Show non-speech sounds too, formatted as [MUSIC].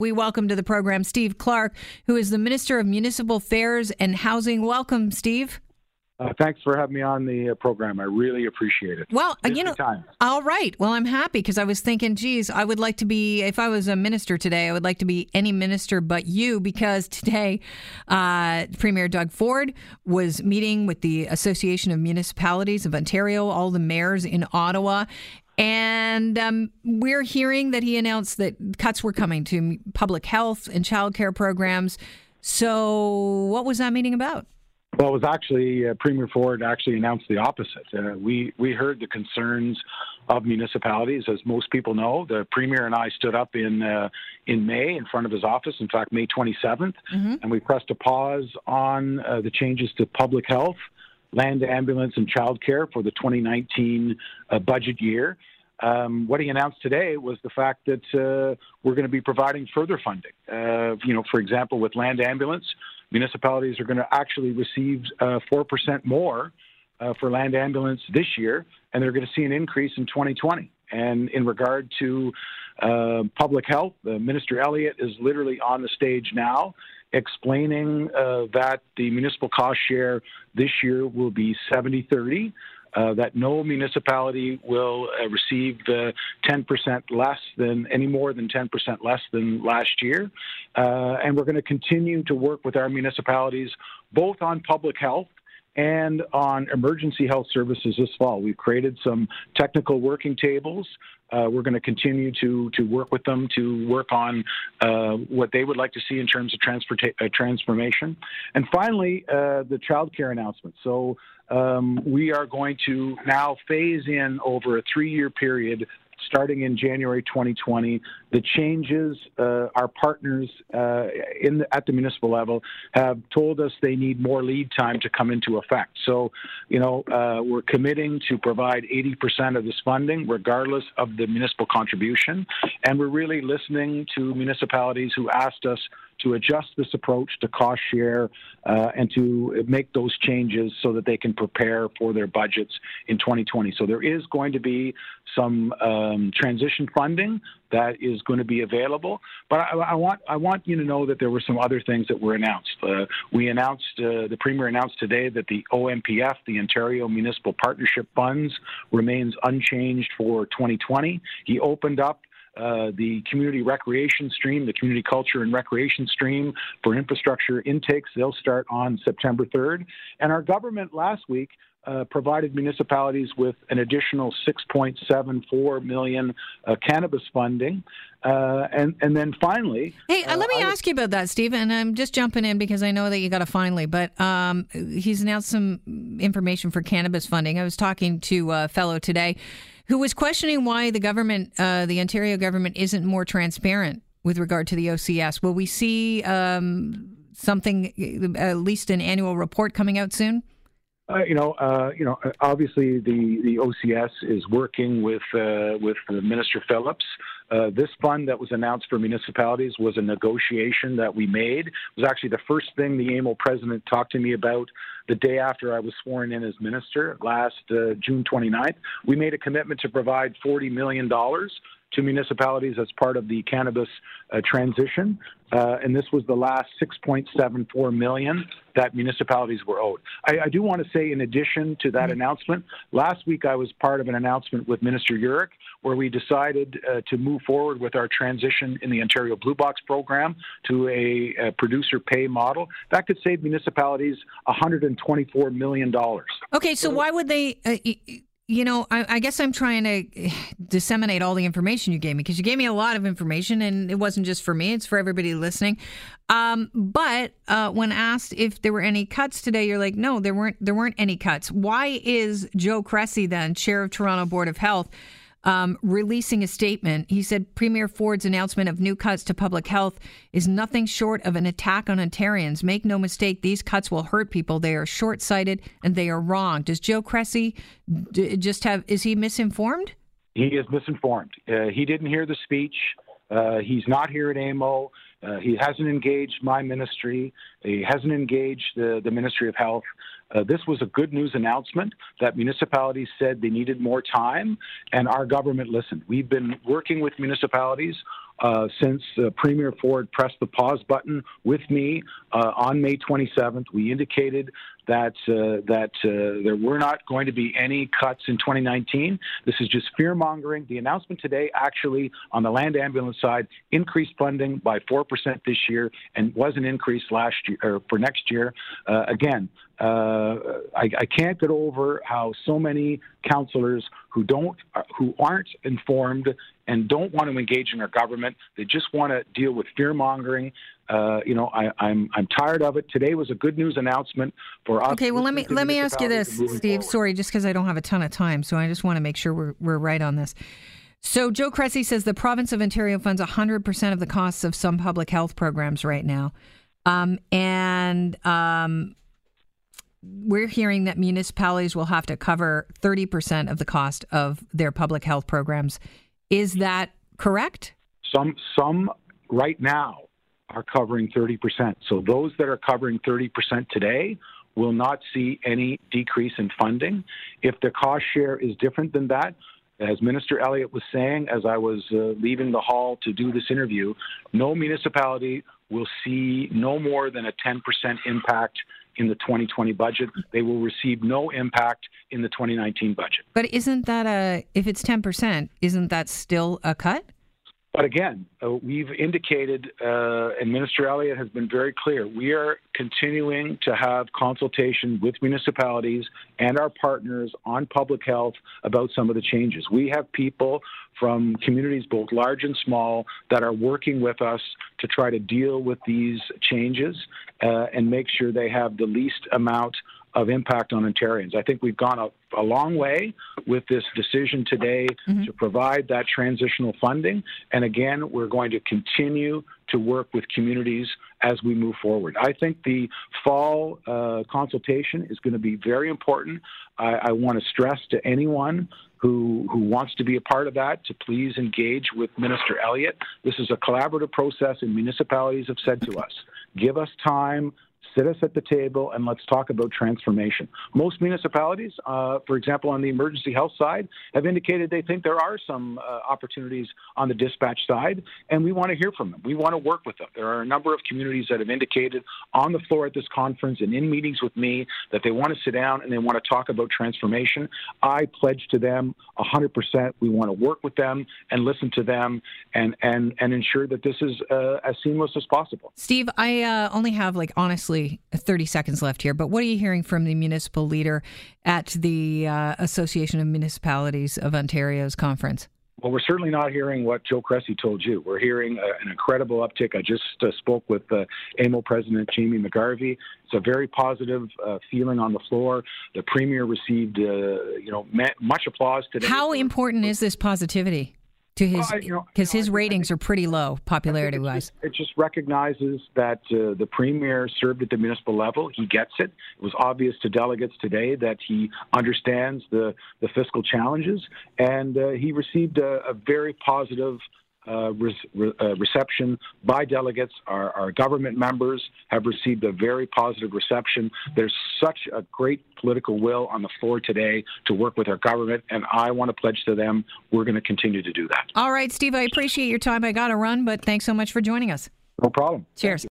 We welcome to the program Steve Clark, who is the Minister of Municipal Affairs and Housing. Welcome, Steve. Uh, thanks for having me on the uh, program. I really appreciate it. Well, you know, all right. Well, I'm happy because I was thinking, geez, I would like to be, if I was a minister today, I would like to be any minister but you because today uh, Premier Doug Ford was meeting with the Association of Municipalities of Ontario, all the mayors in Ottawa, and um, we're hearing that he announced that cuts were coming to public health and childcare programs. So, what was that meeting about? Well, it was actually uh, Premier Ford actually announced the opposite. Uh, we we heard the concerns of municipalities, as most people know. The Premier and I stood up in uh, in May in front of his office. In fact, May 27th, mm-hmm. and we pressed a pause on uh, the changes to public health, land ambulance, and childcare for the 2019 uh, budget year. Um, what he announced today was the fact that uh, we're going to be providing further funding. Uh, you know, for example, with land ambulance, municipalities are going to actually receive uh, 4% more uh, for land ambulance this year, and they're going to see an increase in 2020. And in regard to uh, public health, Minister Elliott is literally on the stage now explaining uh, that the municipal cost share this year will be 70 30 uh, that no municipality will uh, receive the 10% less than any more than 10% less than last year. Uh, and we're going to continue to work with our municipalities both on public health and on emergency health services this fall. We've created some technical working tables. Uh, we're going to continue to to work with them to work on uh, what they would like to see in terms of transporta- uh, transformation. And finally, uh, the childcare announcement. So um, we are going to now phase in over a three-year period starting in January 2020. The changes uh, our partners uh, in the, at the municipal level have told us they need more lead time to come into effect. So, you know, uh, we're committing to provide 80% of this funding, regardless of the municipal contribution, and we're really listening to municipalities who asked us to adjust this approach to cost share uh, and to make those changes so that they can prepare for their budgets in 2020. So there is going to be some um, transition funding that is going to be available. But I, I, want I want you to know that there were some other things that were announced. Uh, we announced uh, the premier announced today that the OMPF, the Ontario Municipal Partnership Funds, remains unchanged for 2020. He opened up uh, the community recreation stream, the community culture and recreation stream for infrastructure intakes. They'll start on September 3rd. And our government last week uh, provided municipalities with an additional 6.74 million uh, cannabis funding. Uh, and and then finally, hey, uh, let me ask you about that, Stephen. And I'm just jumping in because I know that you got to finally. But um, he's announced some information for cannabis funding. I was talking to a fellow today who was questioning why the government, uh, the Ontario government, isn't more transparent with regard to the OCS. Will we see um, something, at least an annual report coming out soon? Uh, you know, uh, you know. Obviously, the, the OCS is working with uh, with Minister Phillips. Uh, this fund that was announced for municipalities was a negotiation that we made. It was actually the first thing the AMO president talked to me about the day after I was sworn in as minister last uh, June 29th. We made a commitment to provide $40 million to municipalities as part of the cannabis uh, transition, uh, and this was the last 6.74 million that municipalities were owed. I, I do want to say, in addition to that mm-hmm. announcement, last week I was part of an announcement with Minister Yurek where we decided uh, to move forward with our transition in the Ontario Blue Box program to a, a producer pay model that could save municipalities 124 million dollars. Okay, so why would they? Uh, you know, I, I, guess I'm trying to [SIGHS] disseminate all the information you gave me because you gave me a lot of information, and it wasn't just for me; it's for everybody listening. Um, but uh, when asked if there were any cuts today, you're like, no, there weren't. There weren't any cuts. Why is Joe Cressy then chair of Toronto Board of Health? Um, releasing a statement. He said Premier Ford's announcement of new cuts to public health is nothing short of an attack on Ontarians. Make no mistake, these cuts will hurt people. They are short sighted and they are wrong. Does Joe Cressy d- just have, is he misinformed? He is misinformed. Uh, he didn't hear the speech. Uh, he's not here at AMO. Uh, he hasn't engaged my ministry. He hasn't engaged the, the Ministry of Health. Uh, this was a good news announcement that municipalities said they needed more time, and our government listened. We've been working with municipalities uh, since uh, Premier Ford pressed the pause button with me uh, on May 27th. We indicated that uh, that uh, there were not going to be any cuts in 2019. This is just fear mongering. The announcement today, actually, on the land ambulance side, increased funding by four percent this year, and was an increase last year or for next year. Uh, again, uh, I, I, can't get over how so many councillors who don't, who aren't informed and don't want to engage in our government, they just want to deal with fear mongering. Uh, you know, I, am I'm, I'm tired of it. Today was a good news announcement for us. Okay, well let me let me ask you this, Steve. Forward. Sorry, just because I don't have a ton of time, so I just want to make sure we're we're right on this. So Joe Cressy says the province of Ontario funds 100% of the costs of some public health programs right now. Um, and um, we're hearing that municipalities will have to cover 30% of the cost of their public health programs. Is that correct? Some some right now are covering 30%. So those that are covering 30% today will not see any decrease in funding. If the cost share is different than that, as Minister Elliott was saying as I was uh, leaving the hall to do this interview, no municipality will see no more than a 10% impact in the 2020 budget. They will receive no impact in the 2019 budget. But isn't that a, if it's 10%, isn't that still a cut? But again, uh, we've indicated, uh, and Minister Elliott has been very clear, we are continuing to have consultation with municipalities and our partners on public health about some of the changes. We have people from communities, both large and small, that are working with us to try to deal with these changes uh, and make sure they have the least amount of impact on Ontarians. I think we've gone a, a long way with this decision today mm-hmm. to provide that transitional funding. And again, we're going to continue to work with communities as we move forward. I think the fall uh, consultation is going to be very important. I, I want to stress to anyone who, who wants to be a part of that to please engage with Minister Elliott. This is a collaborative process, and municipalities have said to us, give us time sit us at the table and let's talk about transformation. Most municipalities, uh, for example, on the emergency health side, have indicated they think there are some uh, opportunities on the dispatch side, and we want to hear from them. We want to work with them. There are a number of communities that have indicated on the floor at this conference and in meetings with me that they want to sit down and they want to talk about transformation. I pledge to them 100%. We want to work with them and listen to them and, and, and ensure that this is uh, as seamless as possible. Steve, I uh, only have like honestly 30 seconds left here, but what are you hearing from the municipal leader at the uh, Association of Municipalities of Ontario's conference? Well, we're certainly not hearing what Joe Cressy told you. We're hearing uh, an incredible uptick. I just uh, spoke with uh, AMO President Jamie McGarvey. It's a very positive uh, feeling on the floor. The Premier received, uh, you know, much applause today. How important is this positivity? To his because well, you know, his ratings are pretty low popularity wise. It just recognizes that uh, the premier served at the municipal level. He gets it. It was obvious to delegates today that he understands the the fiscal challenges, and uh, he received a, a very positive uh, re- uh, reception by delegates. Our, our, government members have received a very positive reception. There's such a great political will on the floor today to work with our government, and I want to pledge to them we're going to continue to do that. All right, Steve, I appreciate your time. I got to run, but thanks so much for joining us. No problem. Cheers.